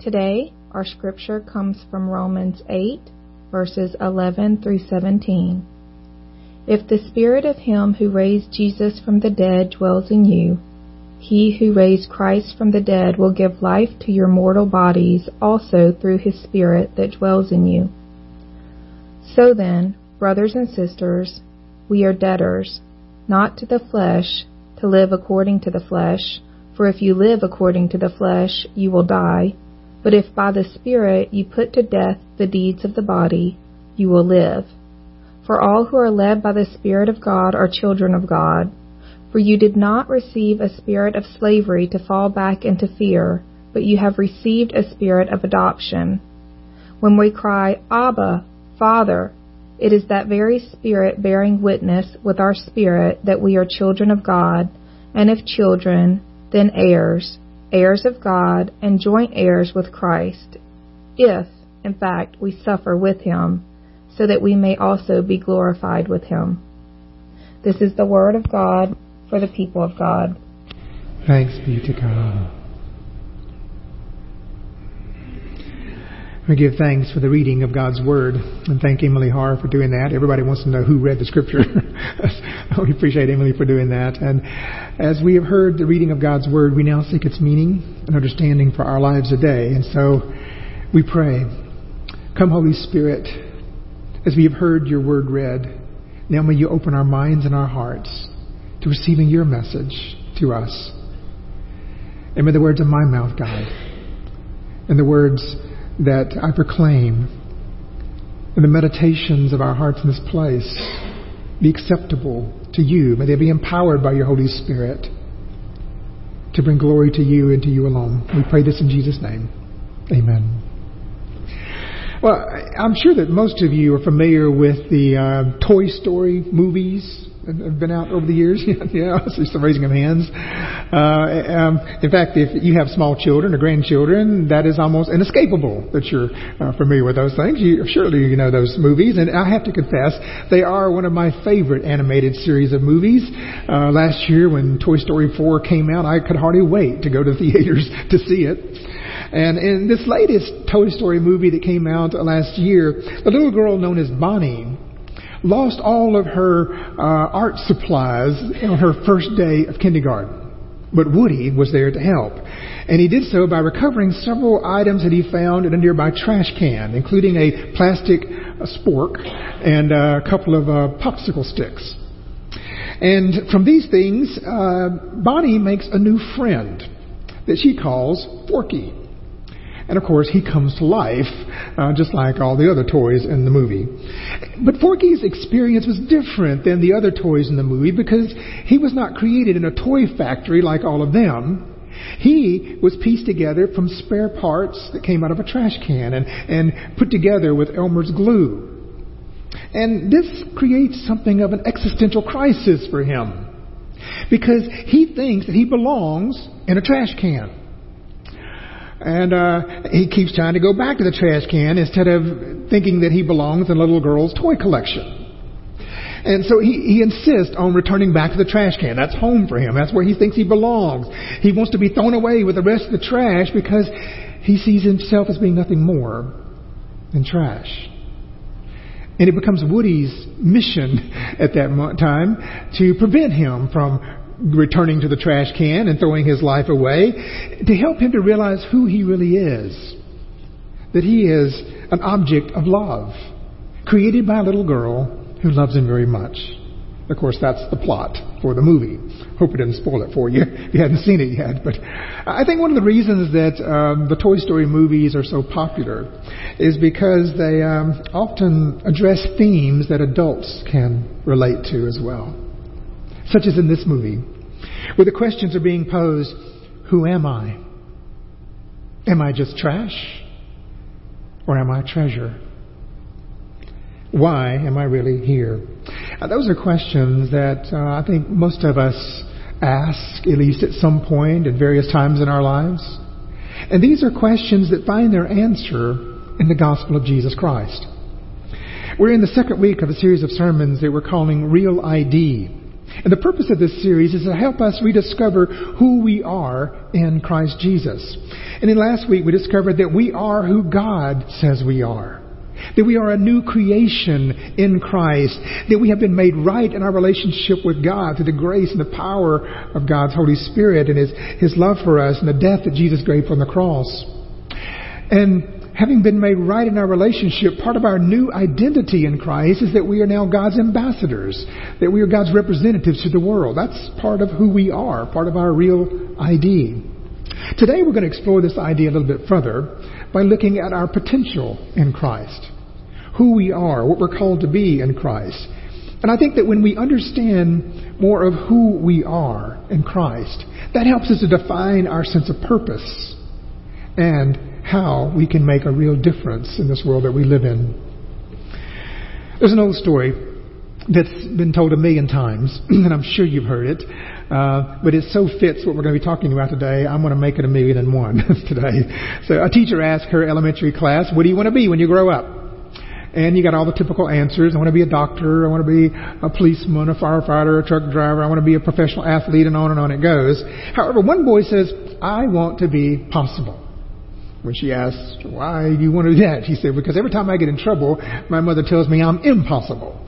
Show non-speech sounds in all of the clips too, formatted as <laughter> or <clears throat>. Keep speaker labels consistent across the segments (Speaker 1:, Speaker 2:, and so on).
Speaker 1: Today, our scripture comes from Romans 8, verses 11 through 17. If the Spirit of Him who raised Jesus from the dead dwells in you, He who raised Christ from the dead will give life to your mortal bodies also through His Spirit that dwells in you. So then, brothers and sisters, we are debtors, not to the flesh, to live according to the flesh, for if you live according to the flesh, you will die. But if by the Spirit you put to death the deeds of the body, you will live. For all who are led by the Spirit of God are children of God. For you did not receive a spirit of slavery to fall back into fear, but you have received a spirit of adoption. When we cry, Abba, Father, it is that very Spirit bearing witness with our spirit that we are children of God, and if children, then heirs, heirs of God, and joint heirs with Christ, if, in fact, we suffer with him, so that we may also be glorified with him. This is the word of God for the people of God.
Speaker 2: Thanks be to God. We give thanks for the reading of God's Word and thank Emily Har for doing that. Everybody wants to know who read the Scripture. <laughs> we appreciate Emily for doing that. And as we have heard the reading of God's Word, we now seek its meaning and understanding for our lives today. And so we pray, Come, Holy Spirit, as we have heard your Word read, now may you open our minds and our hearts to receiving your message to us. And may the words of my mouth, God, and the words that I proclaim and the meditations of our hearts in this place be acceptable to you. May they be empowered by your Holy Spirit to bring glory to you and to you alone. We pray this in Jesus' name. Amen. Well, I'm sure that most of you are familiar with the uh, Toy Story movies have been out over the years? <laughs> yeah, I see some raising of hands. Uh, um, in fact, if you have small children or grandchildren, that is almost inescapable that you're uh, familiar with those things. You, surely you know those movies, and I have to confess, they are one of my favorite animated series of movies. Uh, last year, when Toy Story 4 came out, I could hardly wait to go to the <laughs> theaters to see it. And in this latest Toy Story movie that came out last year, the little girl known as Bonnie lost all of her uh, art supplies on her first day of kindergarten. But Woody was there to help. And he did so by recovering several items that he found in a nearby trash can, including a plastic uh, spork and a couple of uh, popsicle sticks. And from these things, uh, Bonnie makes a new friend that she calls Forky. And of course, he comes to life, uh, just like all the other toys in the movie. But Forky's experience was different than the other toys in the movie because he was not created in a toy factory like all of them. He was pieced together from spare parts that came out of a trash can and, and put together with Elmer's glue. And this creates something of an existential crisis for him because he thinks that he belongs in a trash can. And uh, he keeps trying to go back to the trash can instead of thinking that he belongs in a little girl's toy collection. And so he, he insists on returning back to the trash can. That's home for him. That's where he thinks he belongs. He wants to be thrown away with the rest of the trash because he sees himself as being nothing more than trash. And it becomes Woody's mission <laughs> at that time to prevent him from returning to the trash can and throwing his life away, to help him to realize who he really is. That he is an object of love, created by a little girl who loves him very much. Of course, that's the plot for the movie. Hope it didn't spoil it for you <laughs> if you hadn't seen it yet. But I think one of the reasons that um, the Toy Story movies are so popular is because they um, often address themes that adults can relate to as well such as in this movie, where the questions are being posed Who am I? Am I just trash? Or am I treasure? Why am I really here? Now, those are questions that uh, I think most of us ask, at least at some point at various times in our lives. And these are questions that find their answer in the gospel of Jesus Christ. We're in the second week of a series of sermons that we're calling Real ID. And the purpose of this series is to help us rediscover who we are in Christ Jesus. And in last week we discovered that we are who God says we are. That we are a new creation in Christ. That we have been made right in our relationship with God through the grace and the power of God's Holy Spirit and His, His love for us and the death that Jesus gave on the cross. And having been made right in our relationship, part of our new identity in Christ is that we are now God's ambassadors, that we are God's representatives to the world. That's part of who we are, part of our real ID. Today we're going to explore this idea a little bit further by looking at our potential in Christ. Who we are, what we're called to be in Christ. And I think that when we understand more of who we are in Christ, that helps us to define our sense of purpose and how we can make a real difference in this world that we live in. There's an old story that's been told a million times, <clears throat> and I'm sure you've heard it, uh, but it so fits what we're going to be talking about today, I'm going to make it a million and one <laughs> today. So a teacher asked her elementary class, what do you want to be when you grow up? And you got all the typical answers. I want to be a doctor. I want to be a policeman, a firefighter, a truck driver. I want to be a professional athlete, and on and on it goes. However, one boy says, I want to be possible. When she asked, why do you want to do that? He said, because every time I get in trouble, my mother tells me I'm impossible.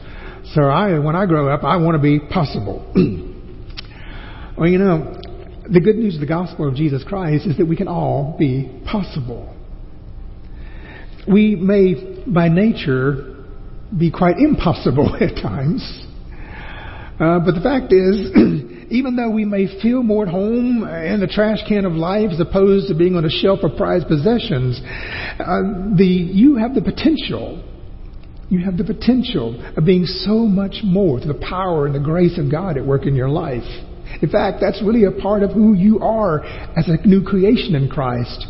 Speaker 2: So I, when I grow up, I want to be possible. <clears throat> well, you know, the good news of the gospel of Jesus Christ is that we can all be possible. We may, by nature, be quite impossible <laughs> at times. Uh, but the fact is, <clears throat> even though we may feel more at home in the trash can of life as opposed to being on a shelf of prized possessions, uh, the, you have the potential. You have the potential of being so much more to the power and the grace of God at work in your life. In fact, that's really a part of who you are as a new creation in Christ.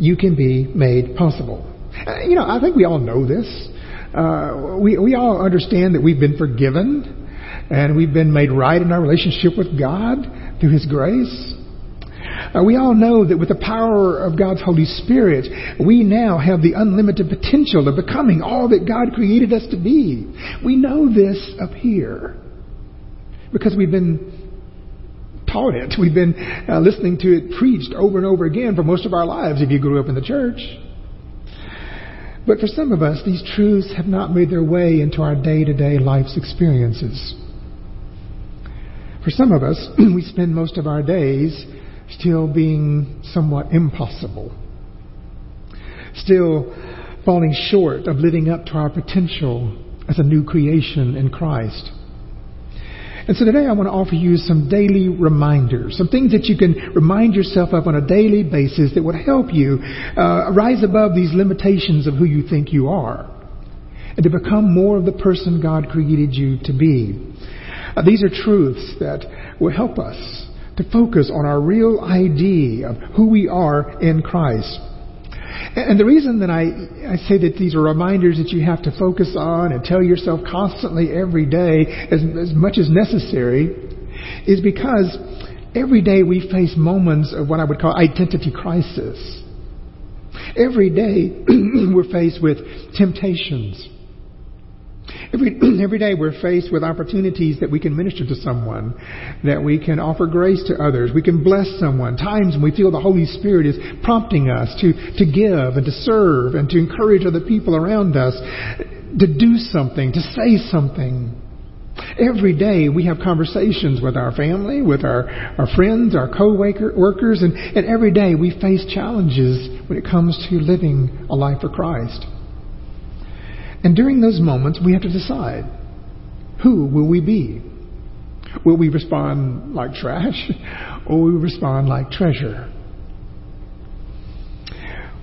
Speaker 2: You can be made possible. Uh, you know, I think we all know this. Uh, we, we all understand that we've been forgiven and we've been made right in our relationship with God through His grace. Uh, we all know that with the power of God's Holy Spirit, we now have the unlimited potential of becoming all that God created us to be. We know this up here because we've been taught it. We've been uh, listening to it preached over and over again for most of our lives if you grew up in the church. But for some of us, these truths have not made their way into our day to day life's experiences. For some of us, <clears throat> we spend most of our days still being somewhat impossible, still falling short of living up to our potential as a new creation in Christ. And so today I want to offer you some daily reminders, some things that you can remind yourself of on a daily basis that would help you uh, rise above these limitations of who you think you are and to become more of the person God created you to be. Uh, these are truths that will help us to focus on our real ID of who we are in Christ. And the reason that I, I say that these are reminders that you have to focus on and tell yourself constantly every day as, as much as necessary is because every day we face moments of what I would call identity crisis. Every day <clears throat> we're faced with temptations Every, <clears throat> every day we're faced with opportunities that we can minister to someone, that we can offer grace to others, we can bless someone. Times when we feel the Holy Spirit is prompting us to, to give and to serve and to encourage other people around us to do something, to say something. Every day we have conversations with our family, with our, our friends, our co-workers, and, and every day we face challenges when it comes to living a life for Christ. And during those moments, we have to decide who will we be? Will we respond like trash <laughs> or will we respond like treasure?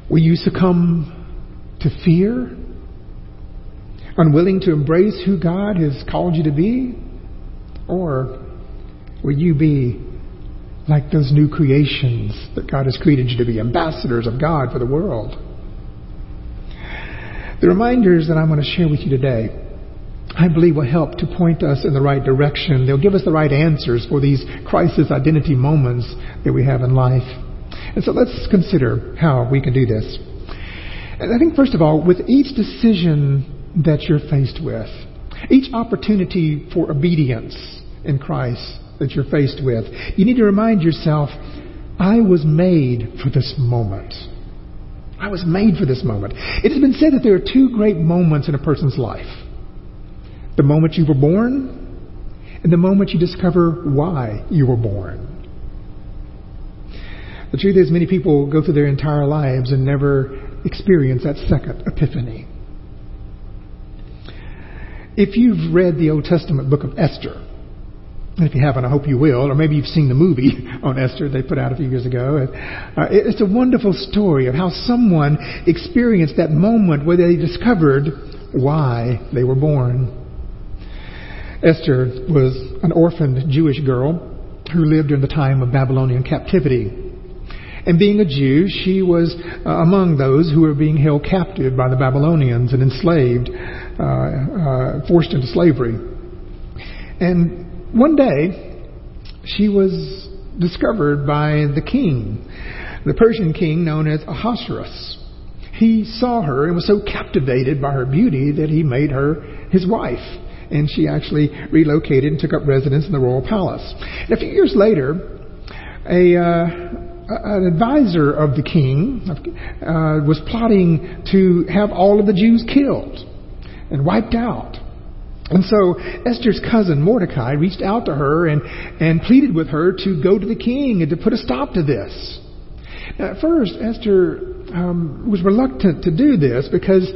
Speaker 2: Will you succumb to fear? Unwilling to embrace who God has called you to be? Or will you be like those new creations that God has created you to be, ambassadors of God for the world? The reminders that I'm going to share with you today, I believe will help to point us in the right direction. They'll give us the right answers for these crisis identity moments that we have in life. And so let's consider how we can do this. And I think, first of all, with each decision that you're faced with, Each opportunity for obedience in Christ that you're faced with, you need to remind yourself, I was made for this moment. I was made for this moment. It has been said that there are two great moments in a person's life the moment you were born and the moment you discover why you were born. The truth is, many people go through their entire lives and never experience that second epiphany. If you've read the Old Testament book of Esther, if you haven't, I hope you will, or maybe you've seen the movie <laughs> on Esther they put out a few years ago. Uh, it's a wonderful story of how someone experienced that moment where they discovered why they were born. Esther was an orphaned Jewish girl who lived during the time of Babylonian captivity. And being a Jew, she was uh, among those who were being held captive by the Babylonians and enslaved, uh, uh, forced into slavery. And one day, she was discovered by the king, the Persian king known as Ahasuerus. He saw her and was so captivated by her beauty that he made her his wife. And she actually relocated and took up residence in the royal palace. And a few years later, a, uh, an advisor of the king uh, was plotting to have all of the Jews killed and wiped out. And so Esther's cousin Mordecai reached out to her and, and pleaded with her to go to the king and to put a stop to this. Now, at first, Esther um, was reluctant to do this because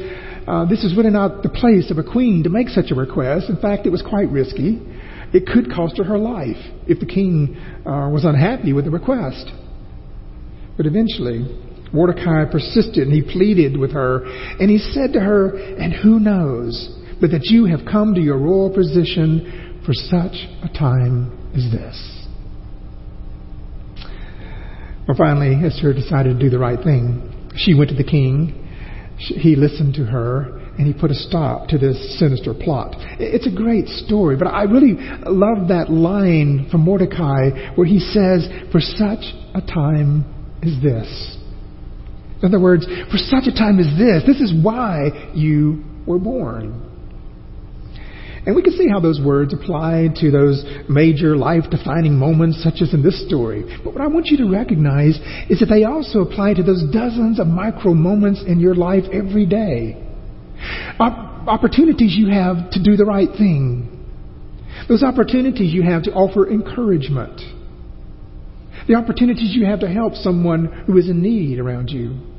Speaker 2: uh, this is really not the place of a queen to make such a request. In fact, it was quite risky. It could cost her her life if the king uh, was unhappy with the request. But eventually, Mordecai persisted and he pleaded with her, and he said to her, And who knows? But that you have come to your royal position for such a time as this. Well, finally, Esther decided to do the right thing. She went to the king. He listened to her, and he put a stop to this sinister plot. It's a great story, but I really love that line from Mordecai where he says, For such a time as this. In other words, for such a time as this, this is why you were born. And we can see how those words apply to those major life defining moments, such as in this story. But what I want you to recognize is that they also apply to those dozens of micro moments in your life every day. Opportunities you have to do the right thing. Those opportunities you have to offer encouragement. The opportunities you have to help someone who is in need around you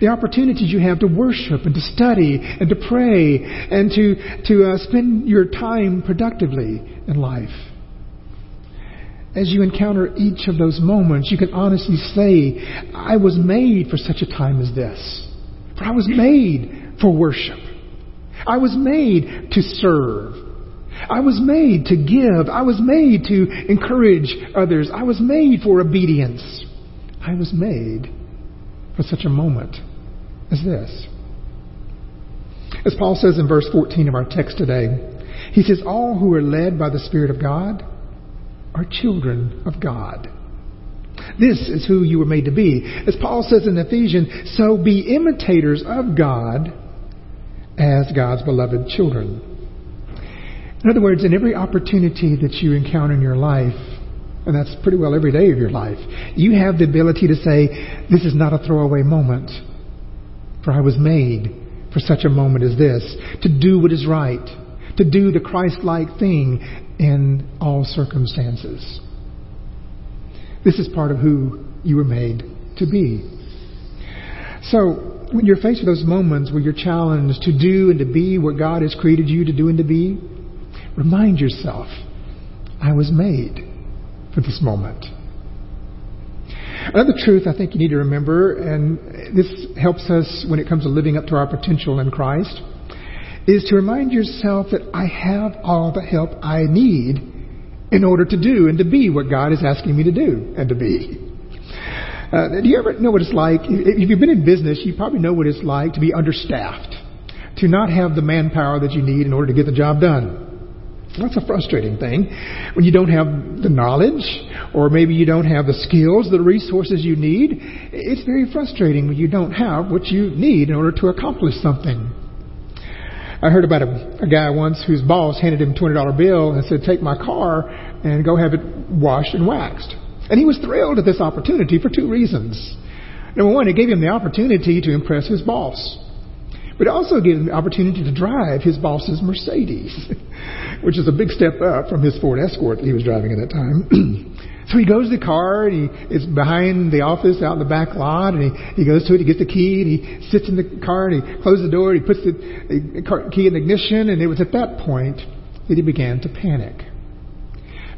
Speaker 2: the opportunities you have to worship and to study and to pray and to, to uh, spend your time productively in life. As you encounter each of those moments, you can honestly say, I was made for such a time as this. For I was made for worship. I was made to serve. I was made to give. I was made to encourage others. I was made for obedience. I was made for such a moment as this. As Paul says in verse 14 of our text today, he says, All who are led by the Spirit of God are children of God. This is who you were made to be. As Paul says in Ephesians, so be imitators of God as God's beloved children. In other words, in every opportunity that you encounter in your life, and that's pretty well every day of your life, you have the ability to say, This is not a throwaway moment, for I was made for such a moment as this, to do what is right, to do the Christ like thing in all circumstances. This is part of who you were made to be. So, when you're faced with those moments where you're challenged to do and to be what God has created you to do and to be, remind yourself, I was made for this moment. Another truth I think you need to remember, and this helps us when it comes to living up to our potential in Christ, is to remind yourself that I have all the help I need in order to do and to be what God is asking me to do and to be. Uh, do you ever know what it's like? If you've been in business, you probably know what it's like to be understaffed, to not have the manpower that you need in order to get the job done. That's a frustrating thing when you don't have the knowledge or maybe you don't have the skills, the resources you need. It's very frustrating when you don't have what you need in order to accomplish something. I heard about a, a guy once whose boss handed him a $20 bill and said, take my car and go have it washed and waxed. And he was thrilled at this opportunity for two reasons. Number one, it gave him the opportunity to impress his boss. But it also gave him the opportunity to drive his boss's Mercedes, <laughs> which is a big step up from his Ford Escort that he was driving at that time. <clears throat> So he goes to the car, and he is behind the office out in the back lot, and he, he goes to it, he gets the key, and he sits in the car, and he closes the door, and he puts the, the car, key in the ignition, and it was at that point that he began to panic.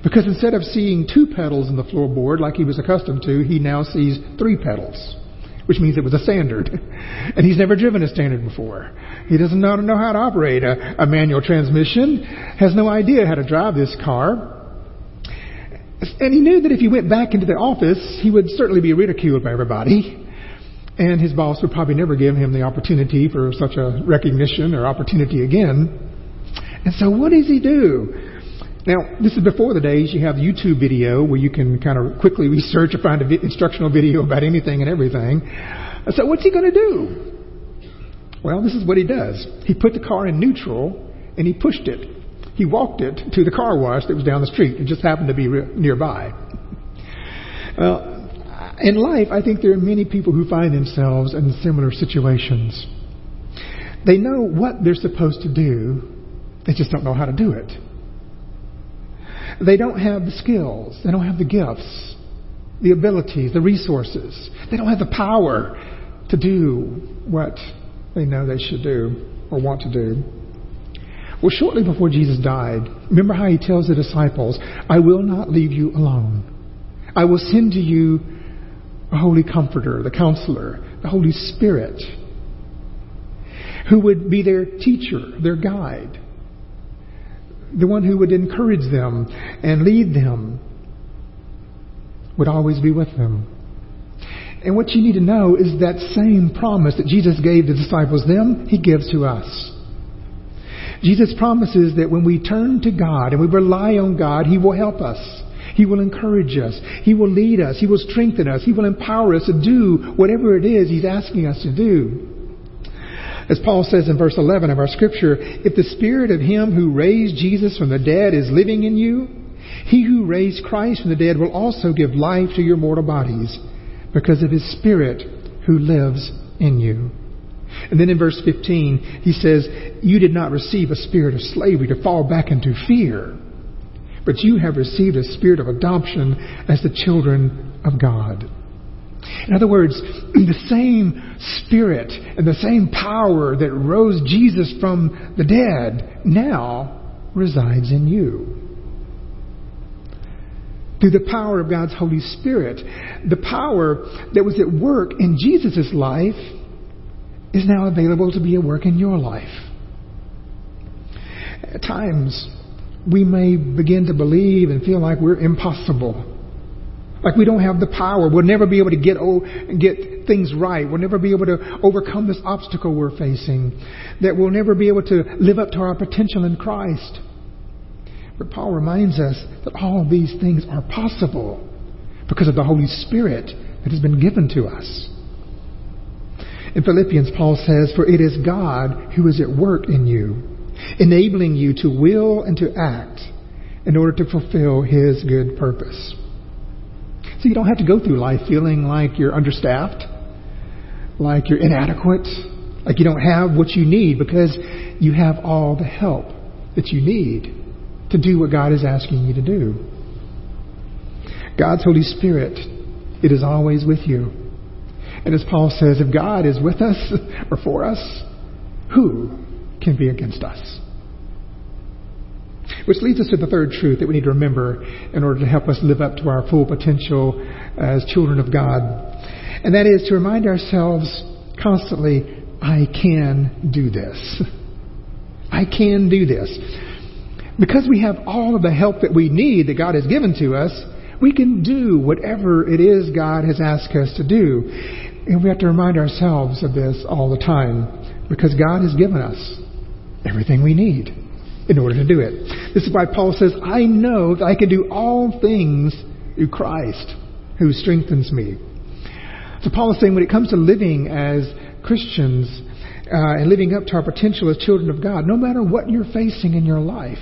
Speaker 2: Because instead of seeing two pedals in the floorboard like he was accustomed to, he now sees three pedals, which means it was a standard. And he's never driven a standard before. He doesn't know, how to operate a, a manual transmission, has no idea how to drive this car. And he knew that if he went back into the office, he would certainly be ridiculed by everybody. And his boss would probably never give him the opportunity for such a recognition or opportunity again. And so what does he do? Now, this is before the days you have YouTube video where you can kind of quickly research or find an instructional video about anything and everything. So what's he going to do? Well, this is what he does. He put the car in neutral and he pushed it he walked it to the car wash that was down the street. It just happened to be re- nearby. Well, in life, I think there are many people who find themselves in similar situations. They know what they're supposed to do, they just don't know how to do it. They don't have the skills, they don't have the gifts, the abilities, the resources. They don't have the power to do what they know they should do or want to do. Well, shortly before Jesus died, remember how he tells the disciples, I will not leave you alone. I will send to you a holy comforter, the counselor, the Holy Spirit, who would be their teacher, their guide, the one who would encourage them and lead them, would always be with them. And what you need to know is that same promise that Jesus gave the disciples them, he gives to us. Jesus promises that when we turn to God and we rely on God, He will help us. He will encourage us. He will lead us. He will strengthen us. He will empower us to do whatever it is He's asking us to do. As Paul says in verse 11 of our scripture, if the spirit of Him who raised Jesus from the dead is living in you, He who raised Christ from the dead will also give life to your mortal bodies because of His Spirit who lives in you. And then in verse 15, he says, You did not receive a spirit of slavery to fall back into fear, but you have received a spirit of adoption as the children of God. In other words, <clears throat> the same spirit and the same power that rose Jesus from the dead now resides in you. Through the power of God's Holy Spirit, the power that was at work in Jesus' life is now available to be at work in your life. At times, we may begin to believe and feel like we're impossible. Like we don't have the power. We'll never be able to get, get things right. We'll never be able to overcome this obstacle we're facing. That we'll never be able to live up to our potential in Christ. But Paul reminds us that all these things are possible because of the Holy Spirit that has been given to us. In Philippians, Paul says, For it is God who is at work in you, enabling you to will and to act in order to fulfill his good purpose. So you don't have to go through life feeling like you're understaffed, like you're inadequate, like you don't have what you need because you have all the help that you need to do what God is asking you to do. God's Holy Spirit, it is always with you. And as Paul says, if God is with us <laughs> or for us, who can be against us? Which leads us to the third truth that we need to remember in order to help us live up to our full potential as children of God. And that is to remind ourselves constantly, I can do this. I can do this. Because we have all of the help that we need that God has given to us, we can do whatever it is God has asked us to do. And we have to remind ourselves of this all the time because God has given us everything we need in order to do it. This is why Paul says, I know that I can do all things through Christ who strengthens me. So Paul is saying when it comes to living as Christians, uh, and living up to our potential as children of God, no matter what you're facing in your life.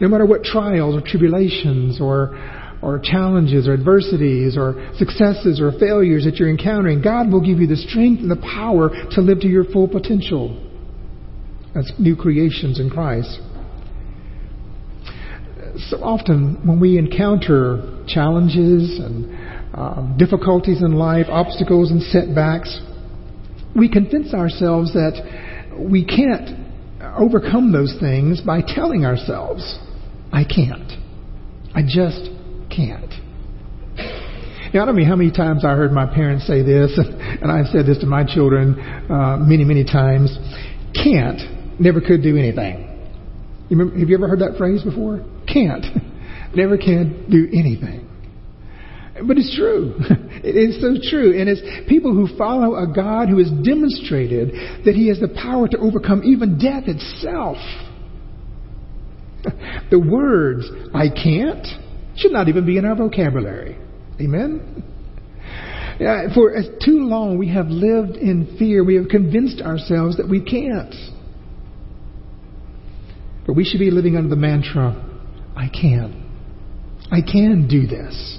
Speaker 2: No matter what trials or tribulations or, or challenges or adversities or successes or failures that you're encountering, God will give you the strength and the power to live to your full potential as new creations in Christ. So often, when we encounter challenges and um, difficulties in life, obstacles and setbacks, we convince ourselves that we can't overcome those things by telling ourselves, I can't. I just can't. Now, I don't know how many times I heard my parents say this, <laughs> and I've said this to my children uh, many, many times. Can't, never could do anything. You remember, have you ever heard that phrase before? Can't, <laughs> never can do anything. But it's true. <laughs> It is so true. And it's people who follow a God who has demonstrated that He has the power to overcome even death itself. <laughs> The words, I can't, should not even be in our vocabulary. Amen? For too long we have lived in fear. We have convinced ourselves that we can't. But we should be living under the mantra, I can. I can do this.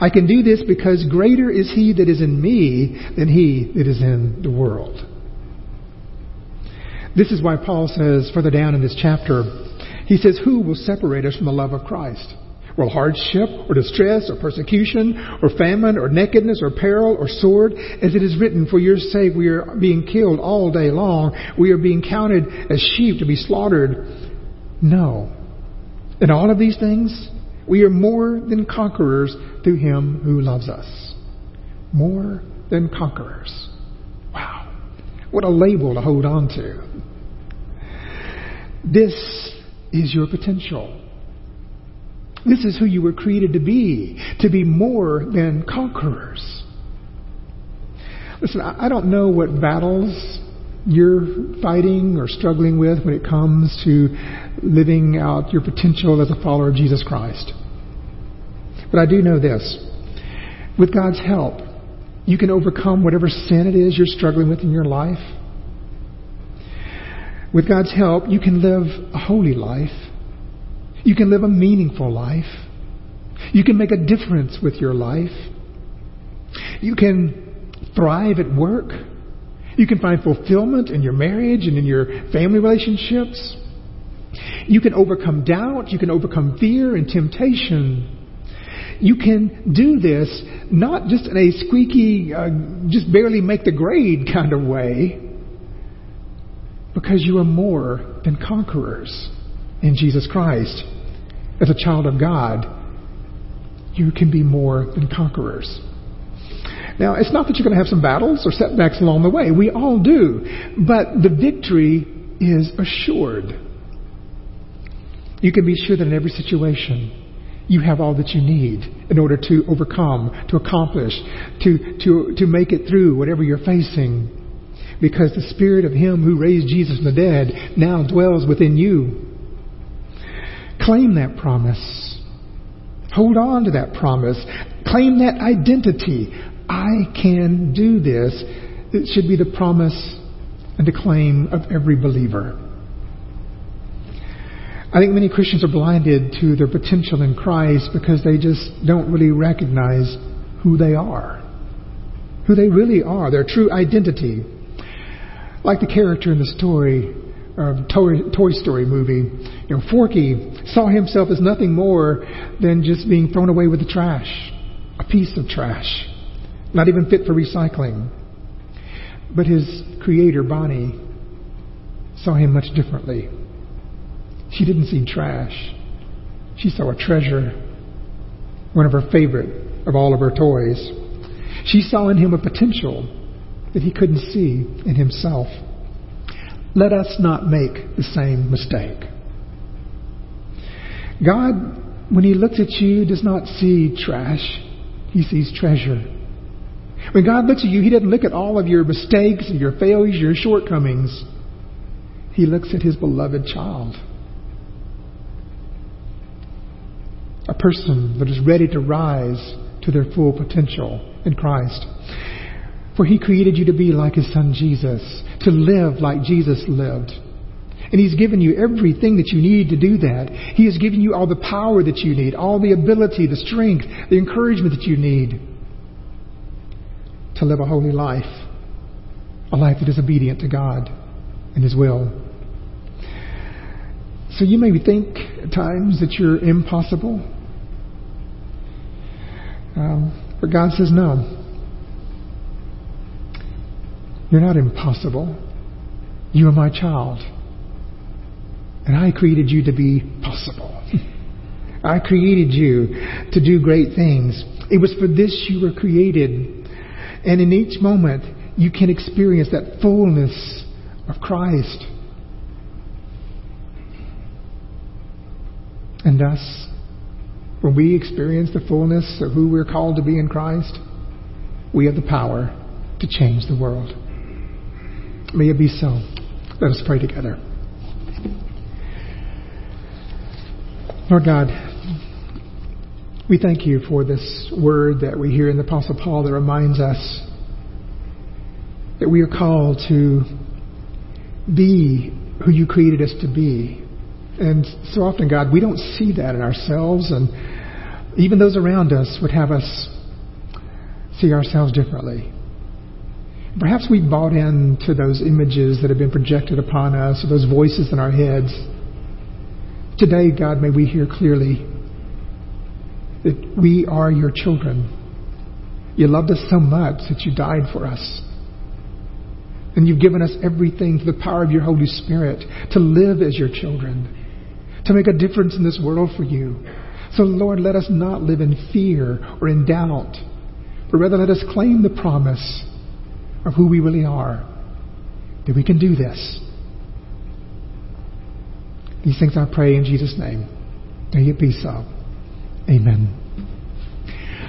Speaker 2: I can do this because greater is he that is in me than he that is in the world. This is why Paul says further down in this chapter, he says, Who will separate us from the love of Christ? Will hardship or distress or persecution or famine or nakedness or peril or sword? As it is written, For your sake we are being killed all day long. We are being counted as sheep to be slaughtered. No. In all of these things, we are more than conquerors through him who loves us. More than conquerors. Wow. What a label to hold on to. This is your potential. This is who you were created to be, to be more than conquerors. Listen, I don't know what battles you're fighting or struggling with when it comes to living out your potential as a follower of Jesus Christ. But I do know this. With God's help, you can overcome whatever sin it is you're struggling with in your life. With God's help, you can live a holy life. You can live a meaningful life. You can make a difference with your life. You can thrive at work. You can find fulfillment in your marriage and in your family relationships. You can overcome doubt. You can overcome fear and temptation. You can do this not just in a squeaky, uh, just barely make the grade kind of way, because you are more than conquerors in Jesus Christ. As a child of God, you can be more than conquerors. Now, it's not that you're going to have some battles or setbacks along the way. We all do. But the victory is assured. You can be sure that in every situation, you have all that you need in order to overcome, to accomplish, to, to, to make it through whatever you're facing. Because the Spirit of Him who raised Jesus from the dead now dwells within you. Claim that promise. Hold on to that promise. Claim that identity. I can do this. It should be the promise and the claim of every believer. I think many Christians are blinded to their potential in Christ because they just don't really recognize who they are, who they really are, their true identity. Like the character in the story of Toy, Toy Story movie, you know, Forky saw himself as nothing more than just being thrown away with the trash, a piece of trash, not even fit for recycling. But his creator, Bonnie, saw him much differently. She didn't see trash. She saw a treasure, one of her favorite of all of her toys. She saw in him a potential that he couldn't see in himself. Let us not make the same mistake. God, when He looks at you, does not see trash, He sees treasure. When God looks at you, He doesn't look at all of your mistakes and your failures, your shortcomings. He looks at His beloved child. a person that is ready to rise to their full potential in Christ. For he created you to be like his son Jesus, to live like Jesus lived. And he's given you everything that you need to do that. He has given you all the power that you need, all the ability, the strength, the encouragement that you need to live a holy life, a life that is obedient to God and his will. So you may think at times that you're impossible. Um, but God says, no. You're not impossible. You are my child. And I created you to be possible. <laughs> I created you to do great things. It was for this you were created. And in each moment, you can experience that fullness of Christ. And thus, when we experience the fullness of who we're called to be in Christ, we have the power to change the world. May it be so. Let us pray together. Lord God, we thank you for this word that we hear in the Apostle Paul that reminds us that we are called to be who you created us to be. And so often, God, we don't see that in ourselves, and even those around us would have us see ourselves differently. Perhaps we bought into those images that have been projected upon us, or those voices in our heads. Today, God, may we hear clearly that we are your children. You loved us so much that you died for us. And you've given us everything through the power of your Holy Spirit to live as your children, to make a difference in this world for you. So, Lord, let us not live in fear or in doubt, but rather let us claim the promise of who we really are, that we can do this. These things I pray in Jesus' name. May it be so. Amen.